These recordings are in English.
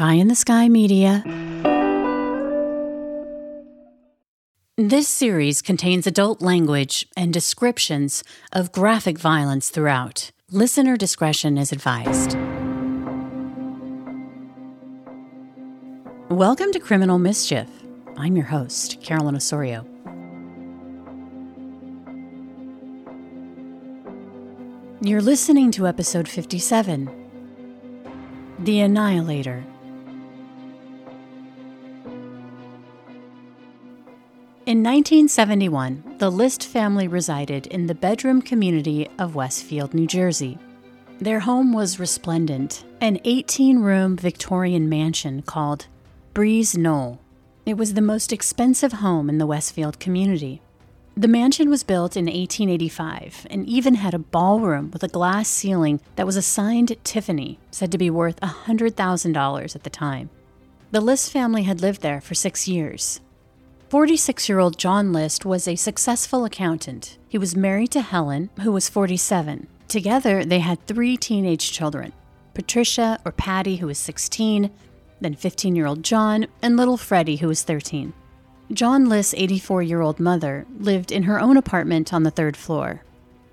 Pie in the Sky Media. This series contains adult language and descriptions of graphic violence throughout. Listener discretion is advised. Welcome to Criminal Mischief. I'm your host, Carolyn Osorio. You're listening to episode 57 The Annihilator. In 1971, the List family resided in the bedroom community of Westfield, New Jersey. Their home was resplendent, an 18 room Victorian mansion called Breeze Knoll. It was the most expensive home in the Westfield community. The mansion was built in 1885 and even had a ballroom with a glass ceiling that was assigned Tiffany, said to be worth $100,000 at the time. The List family had lived there for six years. 46 year old John List was a successful accountant. He was married to Helen, who was 47. Together, they had three teenage children Patricia, or Patty, who was 16, then 15 year old John, and little Freddie, who was 13. John List's 84 year old mother lived in her own apartment on the third floor.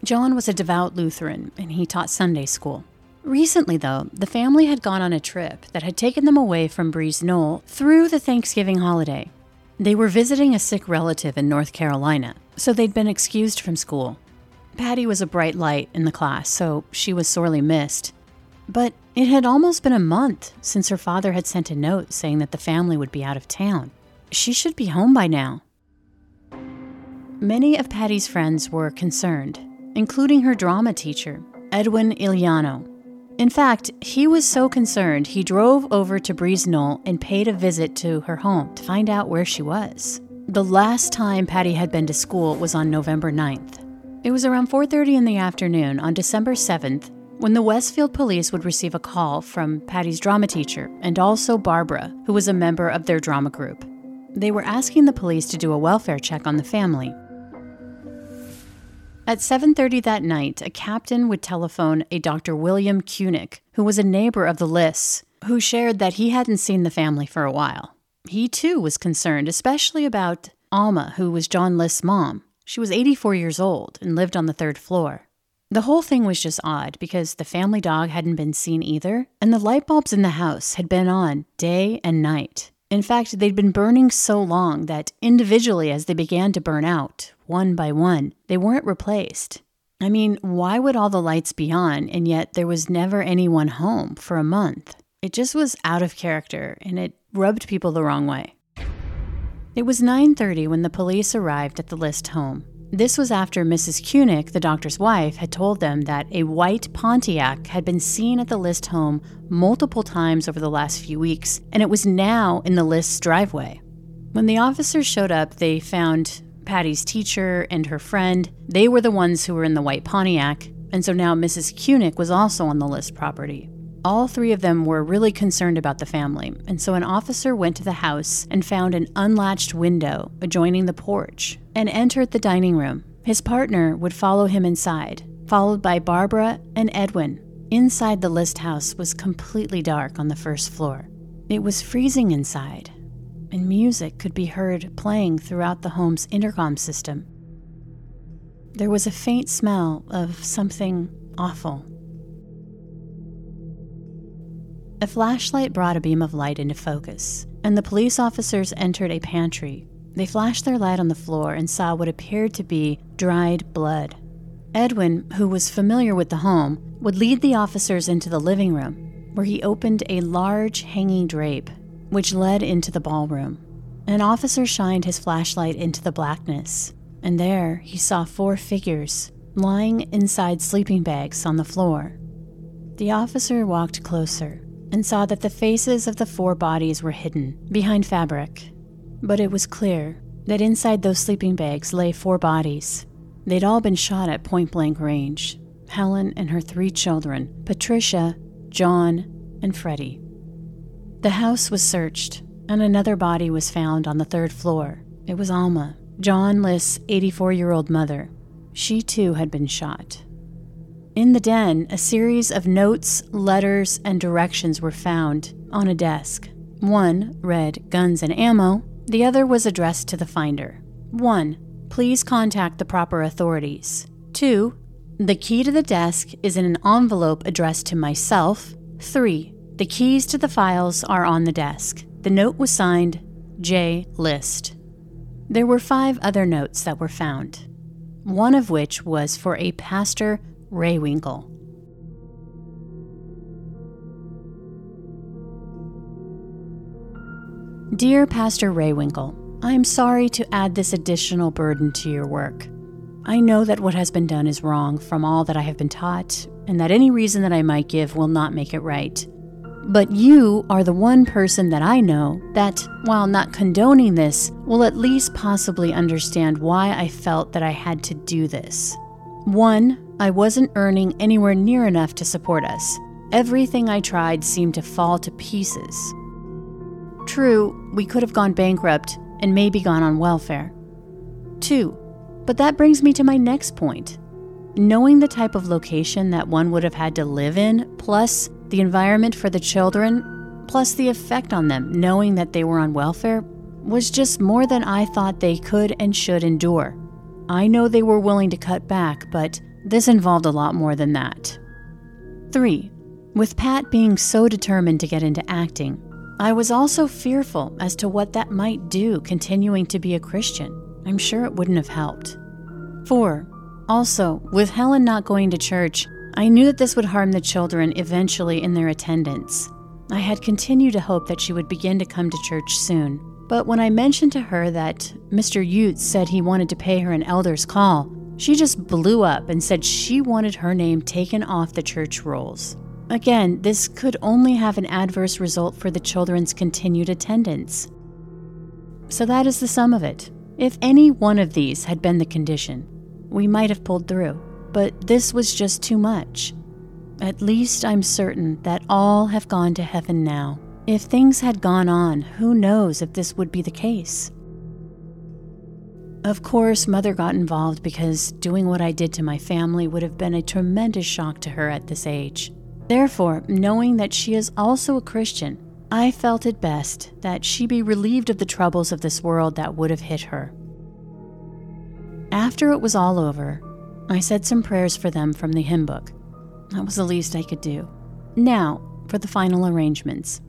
John was a devout Lutheran and he taught Sunday school. Recently, though, the family had gone on a trip that had taken them away from Breeze Knoll through the Thanksgiving holiday. They were visiting a sick relative in North Carolina, so they'd been excused from school. Patty was a bright light in the class, so she was sorely missed. But it had almost been a month since her father had sent a note saying that the family would be out of town. She should be home by now. Many of Patty's friends were concerned, including her drama teacher, Edwin Illiano. In fact, he was so concerned he drove over to Breeze Knoll and paid a visit to her home to find out where she was. The last time Patty had been to school was on November 9th. It was around 4:30 in the afternoon on December 7th when the Westfield police would receive a call from Patty's drama teacher and also Barbara, who was a member of their drama group. They were asking the police to do a welfare check on the family. At 7:30 that night, a captain would telephone a Dr. William Kunick, who was a neighbor of the Lists, who shared that he hadn't seen the family for a while. He too was concerned, especially about Alma, who was John List's mom. She was 84 years old and lived on the third floor. The whole thing was just odd because the family dog hadn't been seen either, and the light bulbs in the house had been on day and night. In fact, they'd been burning so long that individually, as they began to burn out, one by one, they weren't replaced. I mean, why would all the lights be on and yet there was never anyone home for a month? It just was out of character and it rubbed people the wrong way. It was 9:30 when the police arrived at the List home. This was after Mrs. Kunick, the doctor's wife, had told them that a white Pontiac had been seen at the List home multiple times over the last few weeks, and it was now in the List's driveway. When the officers showed up, they found Patty's teacher and her friend. They were the ones who were in the white Pontiac, and so now Mrs. Kunick was also on the List property. All three of them were really concerned about the family, and so an officer went to the house and found an unlatched window adjoining the porch and entered the dining room. His partner would follow him inside, followed by Barbara and Edwin. Inside the list house was completely dark on the first floor. It was freezing inside, and music could be heard playing throughout the home's intercom system. There was a faint smell of something awful. A flashlight brought a beam of light into focus, and the police officers entered a pantry. They flashed their light on the floor and saw what appeared to be dried blood. Edwin, who was familiar with the home, would lead the officers into the living room, where he opened a large hanging drape, which led into the ballroom. An officer shined his flashlight into the blackness, and there he saw four figures lying inside sleeping bags on the floor. The officer walked closer and saw that the faces of the four bodies were hidden behind fabric. But it was clear that inside those sleeping bags lay four bodies. They'd all been shot at point blank range Helen and her three children, Patricia, John, and Freddie. The house was searched, and another body was found on the third floor. It was Alma, John List's 84 year old mother. She too had been shot. In the den, a series of notes, letters, and directions were found on a desk. One read Guns and Ammo, the other was addressed to the finder. 1. Please contact the proper authorities. 2. The key to the desk is in an envelope addressed to myself. 3. The keys to the files are on the desk. The note was signed J. List. There were five other notes that were found, one of which was for a Pastor Rehwinkel. Dear Pastor Rehwinkel, I am sorry to add this additional burden to your work. I know that what has been done is wrong from all that I have been taught, and that any reason that I might give will not make it right. But you are the one person that I know that, while not condoning this, will at least possibly understand why I felt that I had to do this. One, I wasn't earning anywhere near enough to support us. Everything I tried seemed to fall to pieces. True, we could have gone bankrupt and maybe gone on welfare. Two, but that brings me to my next point. Knowing the type of location that one would have had to live in, plus the environment for the children, plus the effect on them, knowing that they were on welfare, was just more than I thought they could and should endure. I know they were willing to cut back, but this involved a lot more than that. 3. With Pat being so determined to get into acting, I was also fearful as to what that might do continuing to be a Christian. I'm sure it wouldn't have helped. 4. Also, with Helen not going to church, I knew that this would harm the children eventually in their attendance. I had continued to hope that she would begin to come to church soon. But when I mentioned to her that Mr. Utes said he wanted to pay her an elder's call, she just blew up and said she wanted her name taken off the church rolls. Again, this could only have an adverse result for the children's continued attendance. So that is the sum of it. If any one of these had been the condition, we might have pulled through but this was just too much. At least I'm certain that all have gone to heaven now. If things had gone on, who knows if this would be the case? Of course, Mother got involved because doing what I did to my family would have been a tremendous shock to her at this age. Therefore, knowing that she is also a Christian, I felt it best that she be relieved of the troubles of this world that would have hit her. After it was all over, I said some prayers for them from the hymn book. That was the least I could do. Now, for the final arrangements.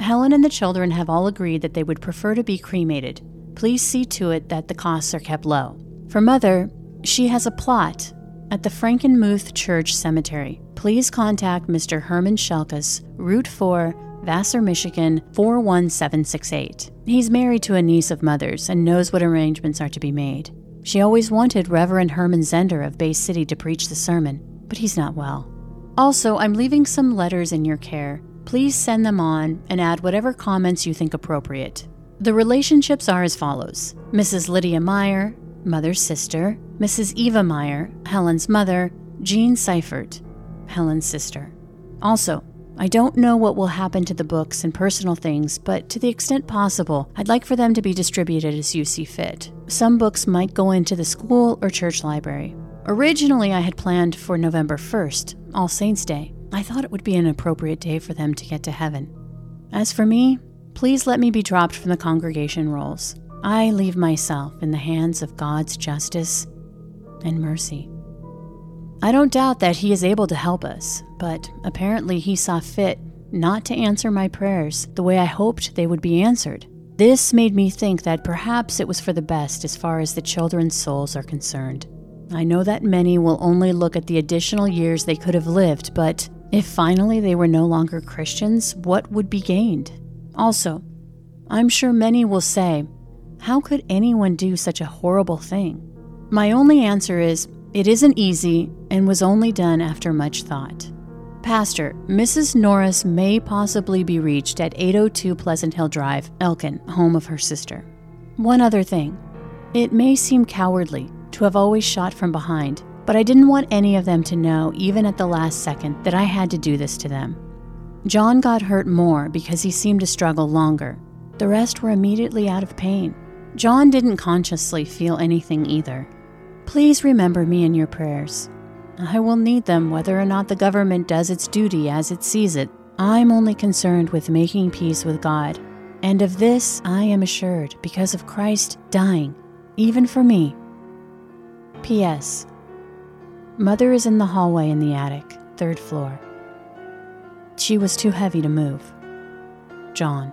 Helen and the children have all agreed that they would prefer to be cremated. Please see to it that the costs are kept low. For Mother, she has a plot at the Frankenmuth Church Cemetery. Please contact Mr. Herman Shelkus, Route 4, Vassar, Michigan 41768. He's married to a niece of Mother's and knows what arrangements are to be made. She always wanted Reverend Herman Zehnder of Bay City to preach the sermon, but he's not well. Also, I'm leaving some letters in your care. Please send them on and add whatever comments you think appropriate. The relationships are as follows Mrs. Lydia Meyer, mother's sister, Mrs. Eva Meyer, Helen's mother, Jean Seifert, Helen's sister. Also, I don't know what will happen to the books and personal things, but to the extent possible, I'd like for them to be distributed as you see fit. Some books might go into the school or church library. Originally, I had planned for November 1st, All Saints' Day. I thought it would be an appropriate day for them to get to heaven. As for me, please let me be dropped from the congregation rolls. I leave myself in the hands of God's justice and mercy. I don't doubt that He is able to help us, but apparently He saw fit not to answer my prayers the way I hoped they would be answered. This made me think that perhaps it was for the best as far as the children's souls are concerned. I know that many will only look at the additional years they could have lived, but if finally they were no longer Christians, what would be gained? Also, I'm sure many will say, How could anyone do such a horrible thing? My only answer is it isn't easy and was only done after much thought. Pastor, Mrs. Norris may possibly be reached at 802 Pleasant Hill Drive, Elkin, home of her sister. One other thing. It may seem cowardly to have always shot from behind, but I didn't want any of them to know, even at the last second, that I had to do this to them. John got hurt more because he seemed to struggle longer. The rest were immediately out of pain. John didn't consciously feel anything either. Please remember me in your prayers. I will need them whether or not the government does its duty as it sees it. I'm only concerned with making peace with God, and of this I am assured because of Christ dying, even for me. P.S. Mother is in the hallway in the attic, third floor. She was too heavy to move. John.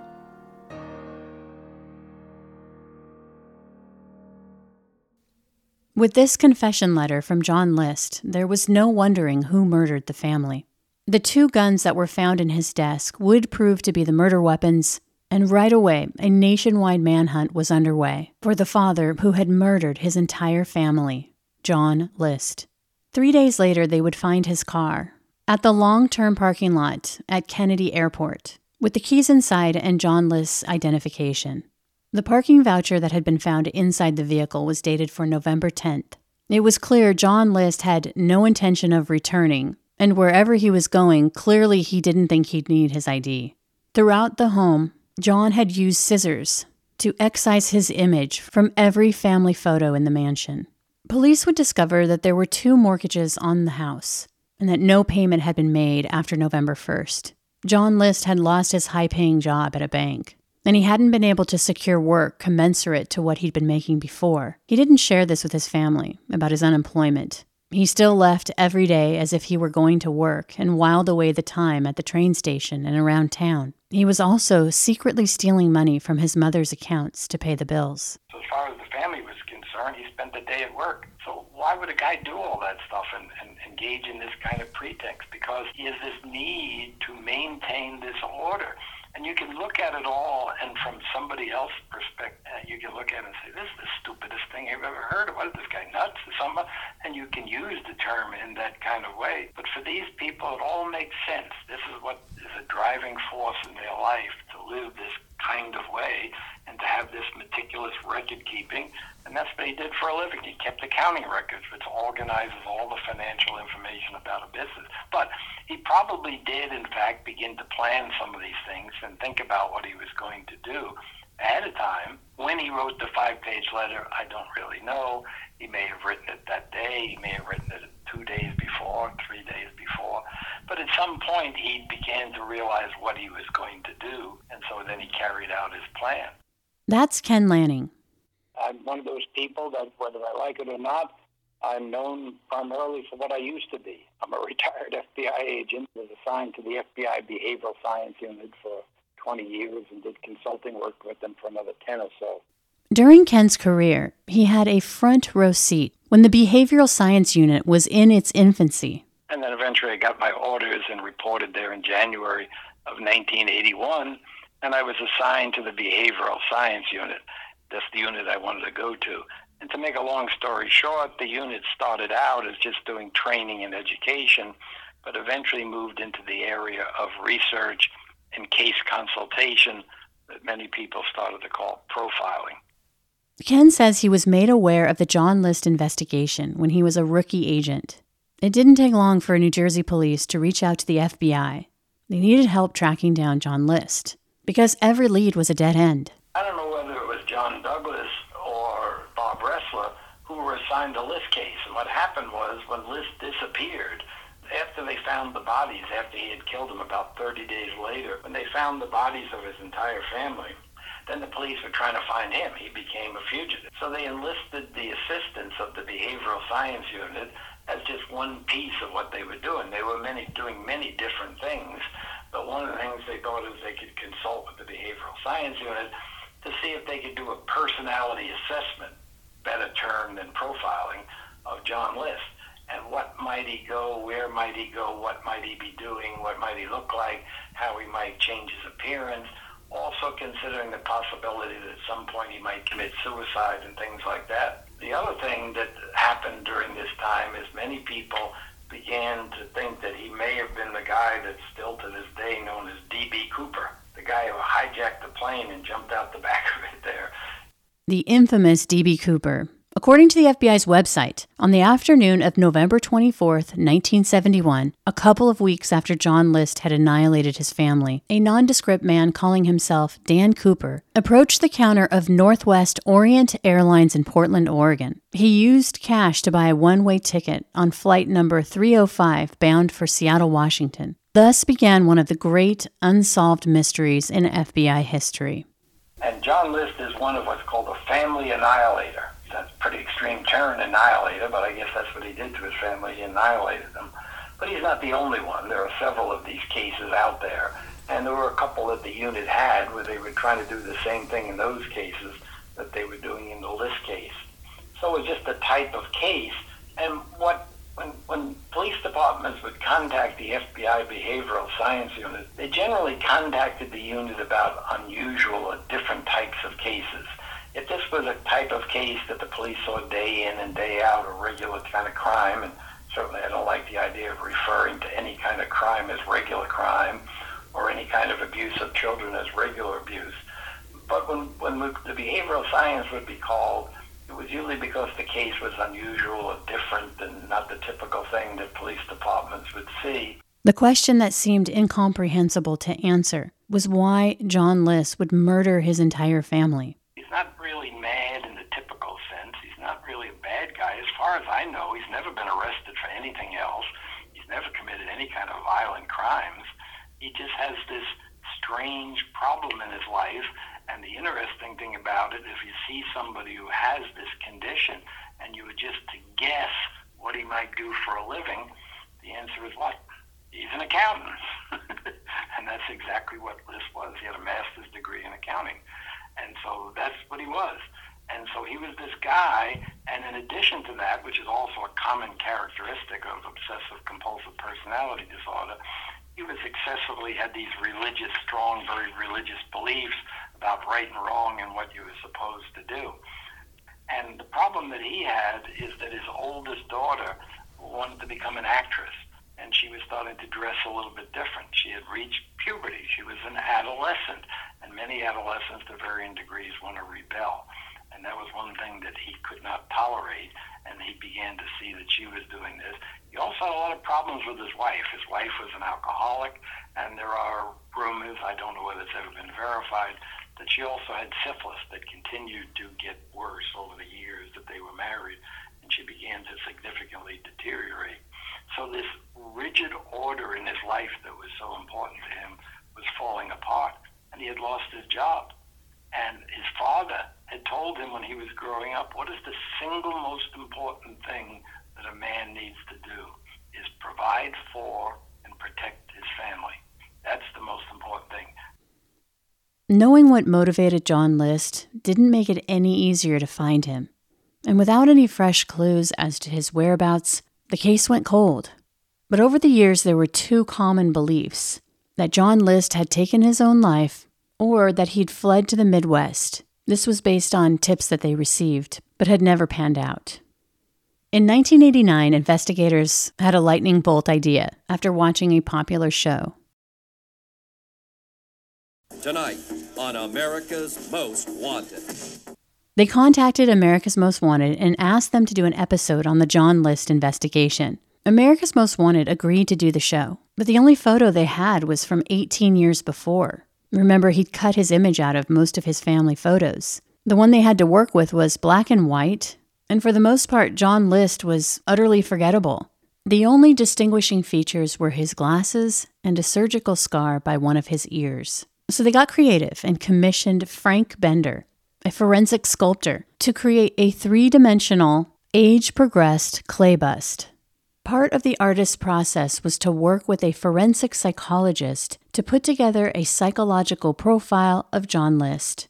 With this confession letter from John List, there was no wondering who murdered the family. The two guns that were found in his desk would prove to be the murder weapons, and right away, a nationwide manhunt was underway for the father who had murdered his entire family, John List. Three days later, they would find his car at the long term parking lot at Kennedy Airport with the keys inside and John List's identification. The parking voucher that had been found inside the vehicle was dated for November 10th. It was clear John List had no intention of returning, and wherever he was going, clearly he didn't think he'd need his ID. Throughout the home, John had used scissors to excise his image from every family photo in the mansion. Police would discover that there were two mortgages on the house and that no payment had been made after November 1st. John List had lost his high paying job at a bank and he hadn't been able to secure work commensurate to what he'd been making before. He didn't share this with his family about his unemployment. He still left every day as if he were going to work and whiled away the time at the train station and around town. He was also secretly stealing money from his mother's accounts to pay the bills. So as far as the family was concerned, he spent the day at work. So why would a guy do all that stuff and, and engage in this kind of pretext? Because he has this need to maintain this order. And you can look at it all, and from somebody else's perspective, uh, you can look at it and say, "This is the stupidest thing I've ever heard. What is this guy nuts or something?" And you can use the term in that kind of way. But for these people, it all makes sense. This is what is a driving force in their life to live this kind of way and to have this meticulous record keeping. And that's what he did for a living. He kept accounting records, which organizes all the financial information about a business. But he probably did, in fact, begin to plan some of these things and think about what he was going to do ahead of time. When he wrote the five page letter, I don't really know. He may have written it that day, he may have written it two days before, three days before. But at some point, he began to realize what he was going to do, and so then he carried out his plan. That's Ken Lanning. I'm one of those people that, whether I like it or not, I'm known primarily for what I used to be. I'm a retired FBI agent, was assigned to the FBI Behavioral Science Unit for 20 years and did consulting work with them for another 10 or so. During Ken's career, he had a front row seat when the Behavioral Science Unit was in its infancy. And then eventually I got my orders and reported there in January of 1981, and I was assigned to the Behavioral Science Unit. That's the unit I wanted to go to. And to make a long story short, the unit started out as just doing training and education, but eventually moved into the area of research and case consultation that many people started to call profiling. Ken says he was made aware of the John List investigation when he was a rookie agent. It didn't take long for New Jersey police to reach out to the FBI. They needed help tracking down John List because every lead was a dead end. I don't know whether it was John Douglas or Bob Ressler who were assigned the List case. And what happened was when List disappeared, after they found the bodies, after he had killed them about 30 days later, when they found the bodies of his entire family, then the police were trying to find him. He became a fugitive. So they enlisted the assistance of the behavioral science unit as just one piece of what they were doing. They were many doing many different things, but one of the things they thought is they could consult with the behavioral science unit to see if they could do a personality assessment, better term than profiling, of John List. And what might he go, where might he go, what might he be doing, what might he look like, how he might change his appearance, also considering the possibility that at some point he might commit suicide and things like that. The other thing that happened during this time is many people began to think that he may have been the guy that's still to this day known as D.B. Cooper, the guy who hijacked the plane and jumped out the back of it there. The infamous D.B. Cooper, According to the FBI's website, on the afternoon of November 24, 1971, a couple of weeks after John List had annihilated his family, a nondescript man calling himself Dan Cooper approached the counter of Northwest Orient Airlines in Portland, Oregon. He used cash to buy a one way ticket on flight number 305 bound for Seattle, Washington. Thus began one of the great unsolved mysteries in FBI history. And John List is one of what's called a family annihilator. That's a pretty extreme term, annihilator, but I guess that's what he did to his family. He annihilated them. But he's not the only one. There are several of these cases out there. And there were a couple that the unit had where they were trying to do the same thing in those cases that they were doing in the List case. So it was just a type of case. And what when, when police departments would contact the FBI Behavioral Science Unit, they generally contacted the unit about unusual or different types of cases. If this was a type of case that the police saw day in and day out, a regular kind of crime, and certainly I don't like the idea of referring to any kind of crime as regular crime or any kind of abuse of children as regular abuse. But when, when the behavioral science would be called, it was usually because the case was unusual or different and not the typical thing that police departments would see. The question that seemed incomprehensible to answer was why John List would murder his entire family. Far as I know, he's never been arrested for anything else. He's never committed any kind of violent crimes. He just has this strange problem in his life and the interesting thing about it, if you see somebody who has this condition and you were just to guess what he might do for a living, the answer is what? He's an accountant. and that's exactly what List was. He had a master's degree in accounting. And so that's what he was. And so he was this guy, and in addition to that, which is also a common characteristic of obsessive compulsive personality disorder, he was excessively had these religious, strong, very religious beliefs about right and wrong and what you were supposed to do. And the problem that he had is that his oldest daughter wanted to become an actress, and she was starting to dress a little bit different. She had reached puberty. She was an adolescent, and many adolescents to varying degrees want to rebel. And that was one thing that he could not tolerate, and he began to see that she was doing this. He also had a lot of problems with his wife. His wife was an alcoholic, and there are rumors, I don't know whether it's ever been verified, that she also had syphilis that continued to get worse over the years that they were married, and she began to significantly deteriorate. So this rigid order in his life that was so important to him was falling apart, and he had lost his job. And his father had told him when he was growing up, what is the single most important thing that a man needs to do is provide for and protect his family. That's the most important thing. Knowing what motivated John List didn't make it any easier to find him. And without any fresh clues as to his whereabouts, the case went cold. But over the years, there were two common beliefs that John List had taken his own life or that he'd fled to the Midwest. This was based on tips that they received, but had never panned out. In 1989, investigators had a lightning bolt idea after watching a popular show. Tonight on America's Most Wanted. They contacted America's Most Wanted and asked them to do an episode on the John List investigation. America's Most Wanted agreed to do the show, but the only photo they had was from 18 years before. Remember, he'd cut his image out of most of his family photos. The one they had to work with was black and white, and for the most part, John List was utterly forgettable. The only distinguishing features were his glasses and a surgical scar by one of his ears. So they got creative and commissioned Frank Bender, a forensic sculptor, to create a three dimensional, age progressed clay bust. Part of the artist's process was to work with a forensic psychologist to put together a psychological profile of John List,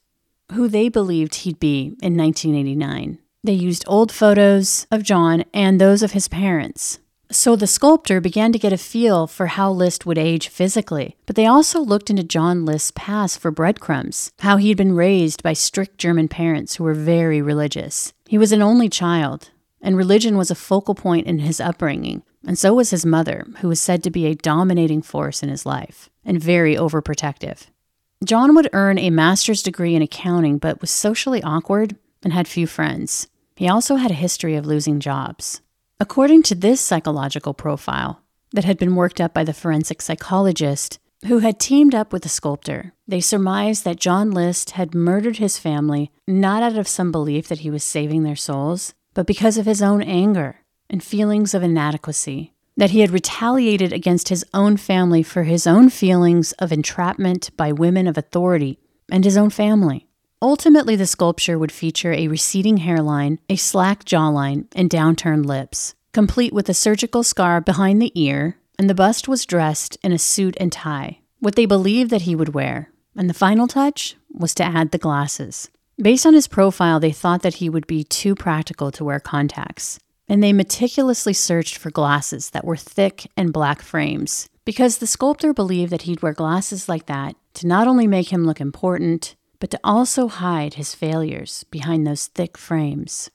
who they believed he'd be in 1989. They used old photos of John and those of his parents, so the sculptor began to get a feel for how List would age physically, but they also looked into John List's past for breadcrumbs, how he had been raised by strict German parents who were very religious. He was an only child, and religion was a focal point in his upbringing, and so was his mother, who was said to be a dominating force in his life and very overprotective. John would earn a master's degree in accounting, but was socially awkward and had few friends. He also had a history of losing jobs. According to this psychological profile that had been worked up by the forensic psychologist who had teamed up with the sculptor, they surmised that John List had murdered his family not out of some belief that he was saving their souls, but because of his own anger and feelings of inadequacy. that he had retaliated against his own family for his own feelings of entrapment by women of authority and his own family. Ultimately, the sculpture would feature a receding hairline, a slack jawline, and downturned lips, complete with a surgical scar behind the ear, and the bust was dressed in a suit and tie, what they believed that he would wear. And the final touch was to add the glasses. Based on his profile, they thought that he would be too practical to wear contacts, and they meticulously searched for glasses that were thick and black frames, because the sculptor believed that he'd wear glasses like that to not only make him look important, but to also hide his failures behind those thick frames.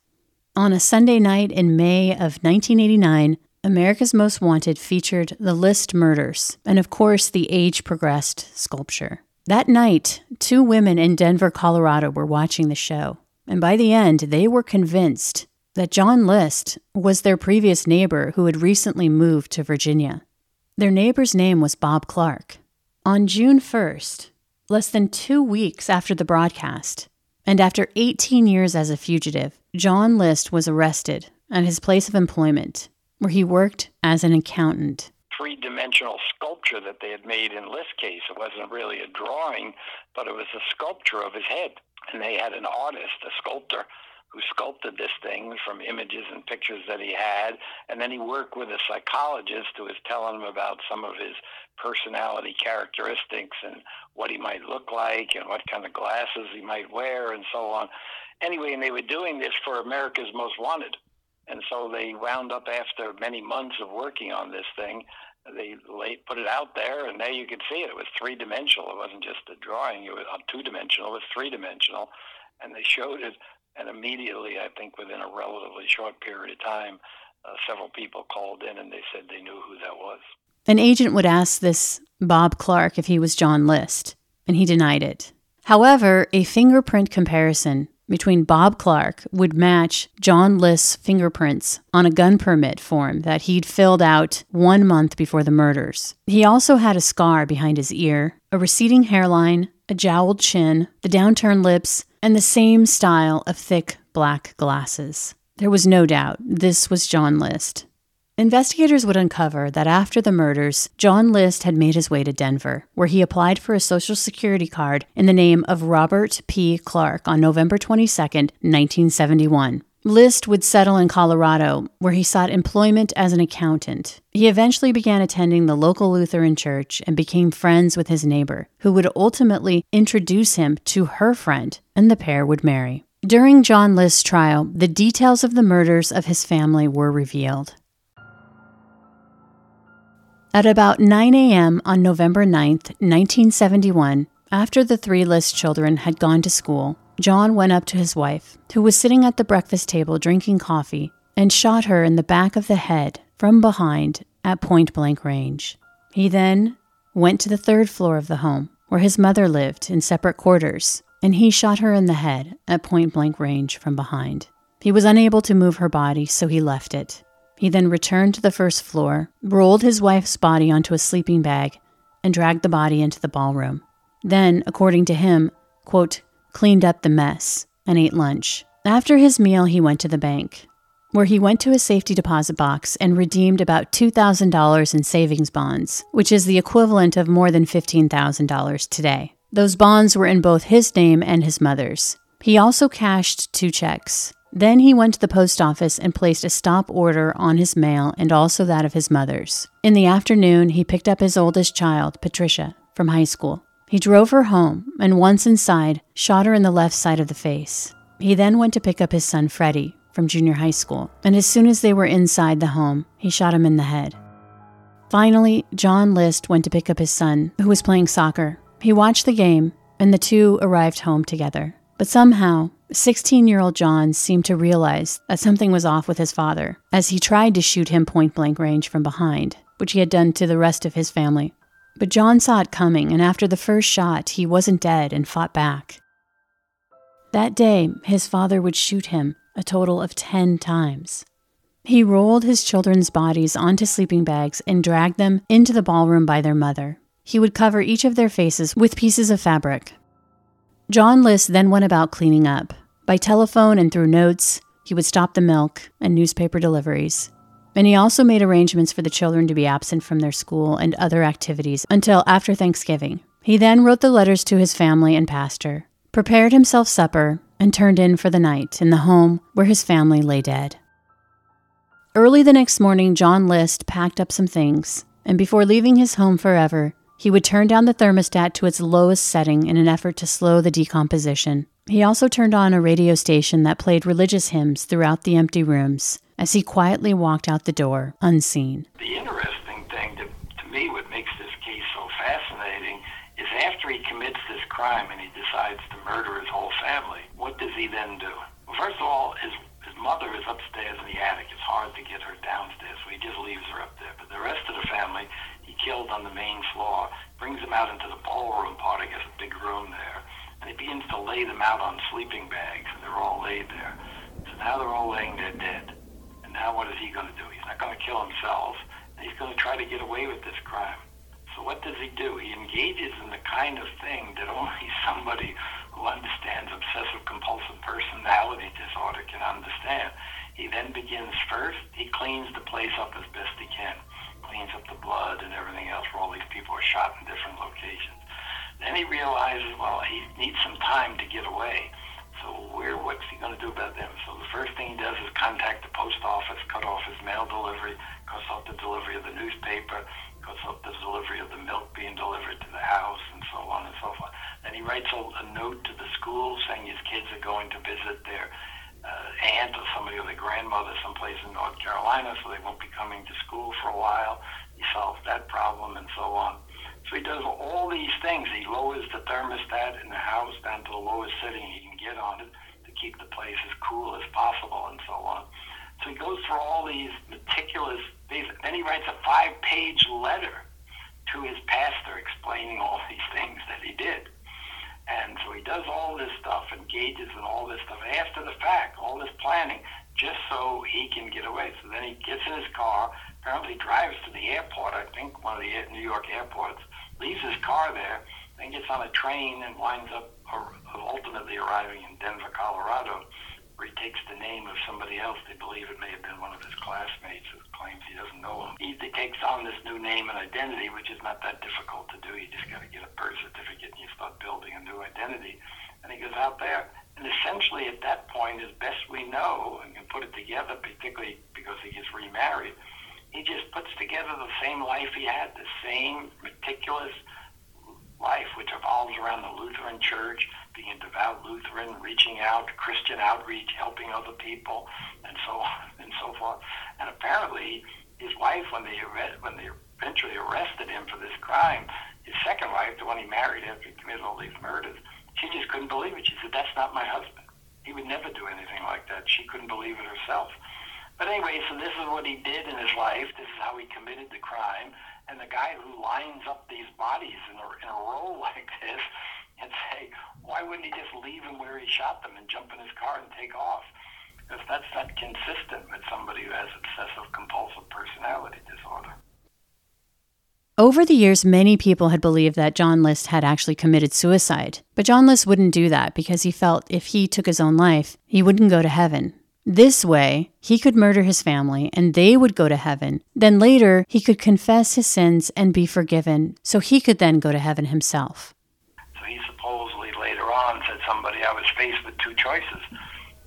On a Sunday night in May of 1989, America's Most Wanted featured the List murders and, of course, the age progressed sculpture. That night, two women in Denver, Colorado were watching the show, and by the end, they were convinced that John List was their previous neighbor who had recently moved to Virginia. Their neighbor's name was Bob Clark. On June 1st, less than two weeks after the broadcast, and after 18 years as a fugitive, John List was arrested at his place of employment, where he worked as an accountant three dimensional sculpture that they had made in List's case. It wasn't really a drawing, but it was a sculpture of his head. And they had an artist, a sculptor, who sculpted this thing from images and pictures that he had. And then he worked with a psychologist who was telling him about some of his personality characteristics and what he might look like and what kind of glasses he might wear and so on. Anyway, and they were doing this for America's Most Wanted. And so they wound up after many months of working on this thing they laid, put it out there, and there you could see it. It was three dimensional. It wasn't just a drawing. It was two dimensional. It was three dimensional, and they showed it. And immediately, I think within a relatively short period of time, uh, several people called in and they said they knew who that was. An agent would ask this Bob Clark if he was John List, and he denied it. However, a fingerprint comparison between Bob Clark would match John List's fingerprints on a gun permit form that he'd filled out one month before the murders. He also had a scar behind his ear, a receding hairline, a jowled chin, the downturned lips, and the same style of thick black glasses. There was no doubt this was John List. Investigators would uncover that after the murders, John List had made his way to Denver, where he applied for a Social Security card in the name of Robert P. Clark on November 22, 1971. List would settle in Colorado, where he sought employment as an accountant. He eventually began attending the local Lutheran church and became friends with his neighbor, who would ultimately introduce him to her friend, and the pair would marry. During John List's trial, the details of the murders of his family were revealed. At about 9 a.m. on November 9, 1971, after the three List children had gone to school, John went up to his wife, who was sitting at the breakfast table drinking coffee, and shot her in the back of the head from behind at point blank range. He then went to the third floor of the home, where his mother lived in separate quarters, and he shot her in the head at point blank range from behind. He was unable to move her body, so he left it. He then returned to the first floor, rolled his wife's body onto a sleeping bag, and dragged the body into the ballroom. Then, according to him, quote, cleaned up the mess and ate lunch. After his meal, he went to the bank, where he went to a safety deposit box and redeemed about $2,000 in savings bonds, which is the equivalent of more than $15,000 today. Those bonds were in both his name and his mother's. He also cashed two checks then he went to the post office and placed a stop order on his mail and also that of his mother's. In the afternoon, he picked up his oldest child, Patricia, from high school. He drove her home and once inside, shot her in the left side of the face. He then went to pick up his son, Freddie, from junior high school, and as soon as they were inside the home, he shot him in the head. Finally, John List went to pick up his son, who was playing soccer. He watched the game, and the two arrived home together. But somehow, 16 year old John seemed to realize that something was off with his father as he tried to shoot him point blank range from behind, which he had done to the rest of his family. But John saw it coming, and after the first shot, he wasn't dead and fought back. That day, his father would shoot him a total of 10 times. He rolled his children's bodies onto sleeping bags and dragged them into the ballroom by their mother. He would cover each of their faces with pieces of fabric John List then went about cleaning up. By telephone and through notes, he would stop the milk and newspaper deliveries. and he also made arrangements for the children to be absent from their school and other activities until after Thanksgiving. He then wrote the letters to his family and pastor, prepared himself supper, and turned in for the night in the home where his family lay dead. Early the next morning, John List packed up some things, and before leaving his home forever, he would turn down the thermostat to its lowest setting in an effort to slow the decomposition. He also turned on a radio station that played religious hymns throughout the empty rooms as he quietly walked out the door, unseen. The interesting thing to, to me, what makes this case so fascinating, is after he commits this crime and he decides to murder his whole family, what does he then do? Well, first of all, his, mother is upstairs in the attic. It's hard to get her downstairs, so he just leaves her up there. But the rest of the family, killed on the main floor, brings them out into the ballroom part, I guess a big room there, and he begins to lay them out on sleeping bags, and they're all laid there. So now they're all laying there dead. And now what is he going to do? He's not going to kill himself, and he's going to try to get away with this crime. So what does he do? He engages in the kind of thing that only somebody who understands obsessive compulsive personality disorder can understand. He then begins first, he cleans the place up as best he can. Cleans up the blood and everything else where all these people are shot in different locations. Then he realizes, well, he needs some time to get away. So where, what's he going to do about them? So the first thing he does is contact the post office, cut off his mail delivery, cuts off the delivery of the newspaper, cuts off the delivery of the milk being delivered to the house, and so on and so forth. Then he writes a, a note to the school saying his kids are going to visit their uh, aunt or somebody or their grandmother someplace in North Carolina, so they won't be coming to school for a while. He solves that problem and so on. So he does all these things. He lowers the thermostat in the house down to the lowest setting he can get on it to keep the place as cool as possible and so on. So he goes through all these meticulous things. Then he writes a five-page letter to his pastor explaining all these things that he did. And so he does all this stuff, engages in all this stuff after the fact, all this planning, just so he can get away. So then he gets in his car, apparently drives to the airport, I think one of the New York airports, leaves his car there, then gets on a train and winds up ultimately arriving in Denver, Colorado, where he takes the name of somebody else. They believe it may have been one of his classmates who claims he doesn't know him. He takes on this new name and identity, which is not that difficult to do. You just got to get a birth certificate and you start building a new identity. And he goes out there. And essentially, at that point, as best we know, and can put it together, particularly because he gets remarried, he just puts together the same life he had, the same meticulous life, which evolves around the Lutheran Church, being a devout Lutheran, reaching out, Christian outreach, helping other people, and so on and so forth. And apparently, his wife, when they when they eventually arrested him for this crime, his second wife, the one he married after he committed all these murders, she just couldn't believe it. She said, "That's not my husband. He would never do anything like that." She couldn't believe it herself. But anyway, so this is what he did in his life. This is how he committed the crime. And the guy who lines up these bodies in a, in a row like this and say, why wouldn't he just leave him where he shot them and jump in his car and take off? Because that's not consistent with somebody who has obsessive compulsive personality disorder. Over the years, many people had believed that John List had actually committed suicide. But John List wouldn't do that because he felt if he took his own life, he wouldn't go to heaven. This way, he could murder his family and they would go to heaven. Then later, he could confess his sins and be forgiven, so he could then go to heaven himself. So he supposedly later on said somebody, I was faced with two choices.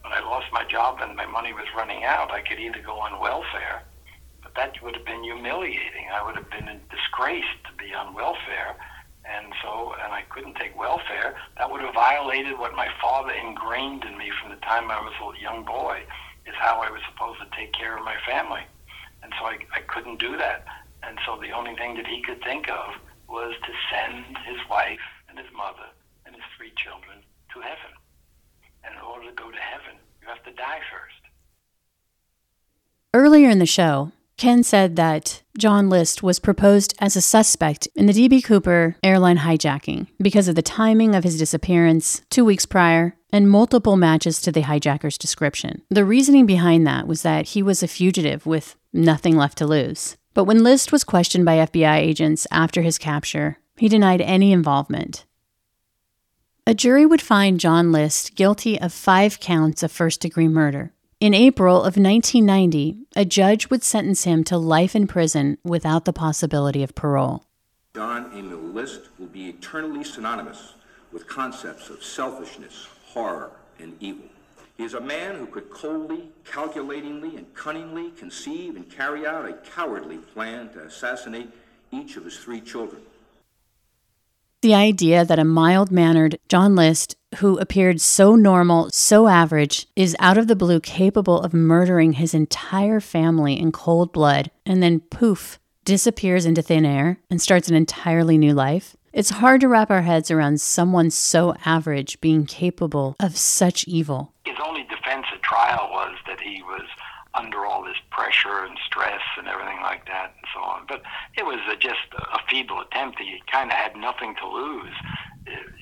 When I lost my job and my money was running out, I could either go on welfare, but that would have been humiliating. I would have been in disgrace to be on welfare and so, and I couldn't take welfare. That would have violated what my father ingrained in me from the time I was a young boy, is how I was supposed to take care of my family. And so I, I couldn't do that. And so the only thing that he could think of was to send his wife and his mother and his three children to heaven. And in order to go to heaven, you have to die first. Earlier in the show, Ken said that John List was proposed as a suspect in the D.B. Cooper airline hijacking because of the timing of his disappearance two weeks prior and multiple matches to the hijacker's description. The reasoning behind that was that he was a fugitive with nothing left to lose. But when List was questioned by FBI agents after his capture, he denied any involvement. A jury would find John List guilty of five counts of first degree murder, In April of 1990, a judge would sentence him to life in prison without the possibility of parole. John Emil List will be eternally synonymous with concepts of selfishness, horror, and evil. He is a man who could coldly, calculatingly, and cunningly conceive and carry out a cowardly plan to assassinate each of his three children. The idea that a mild mannered John List, who appeared so normal, so average, is out of the blue capable of murdering his entire family in cold blood and then poof, disappears into thin air and starts an entirely new life. It's hard to wrap our heads around someone so average being capable of such evil. His only defense at trial was that he was under all this pressure and stress and everything like that and so on. But it was a, just a feeble attempt. He kind of had nothing to lose.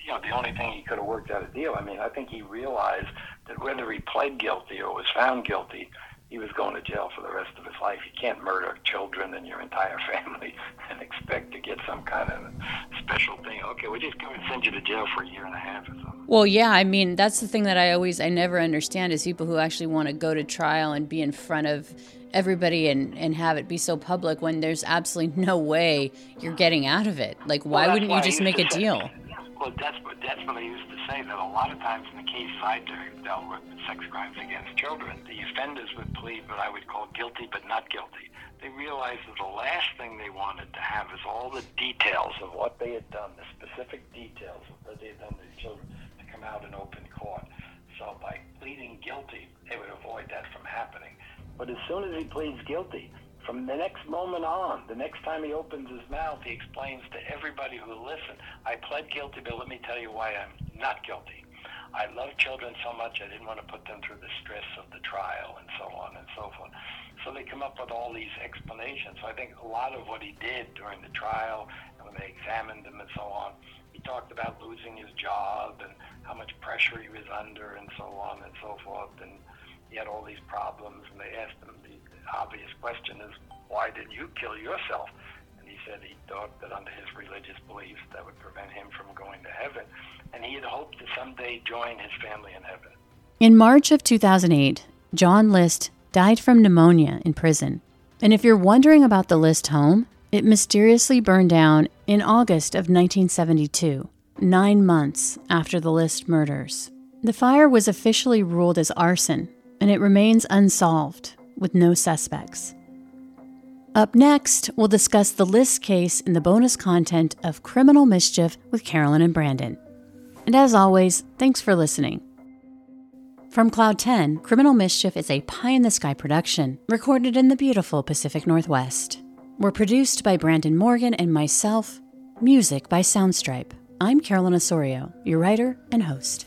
You know, the only thing he could have worked out a deal. I mean, I think he realized that whether he pled guilty or was found guilty, he was going to jail for the rest of his life. You can't murder children and your entire family and expect to get some kind of special thing. Okay, we're just going to send you to jail for a year and a half or something. Well, yeah, I mean, that's the thing that I always, I never understand is people who actually want to go to trial and be in front of everybody and, and have it be so public when there's absolutely no way you're getting out of it. Like, why well, wouldn't you just make a deal? Well, that's what that's what I used to say. That a lot of times in the cases I dealt with sex crimes against children, the offenders would plead what I would call guilty but not guilty. They realized that the last thing they wanted to have is all the details of what they had done, the specific details of what they had done to the children, to come out in open court. So by pleading guilty, they would avoid that from happening. But as soon as he pleads guilty, from the next moment on, the next time he opens his mouth, he explains to everybody who will listen, I pled guilty, but let me tell you why I'm not guilty. I love children so much, I didn't want to put them through the stress of the trial and so on and so forth. So they come up with all these explanations. So I think a lot of what he did during the trial and when they examined him and so on, he talked about losing his job and how much pressure he was under and so on and so forth. And he had all these problems, and they asked him obvious question is, why didn't you kill yourself? And he said he thought that under his religious beliefs that would prevent him from going to heaven, and he had hoped to someday join his family in heaven. In March of 2008, John List died from pneumonia in prison. And if you're wondering about the List home, it mysteriously burned down in August of 1972, nine months after the List murders. The fire was officially ruled as arson, and it remains unsolved with no suspects. Up next, we'll discuss the List case in the bonus content of Criminal Mischief with Carolyn and Brandon. And as always, thanks for listening. From Cloud 10, Criminal Mischief is a pie in the sky production recorded in the beautiful Pacific Northwest. We're produced by Brandon Morgan and myself, music by Soundstripe. I'm Carolyn Osorio, your writer and host.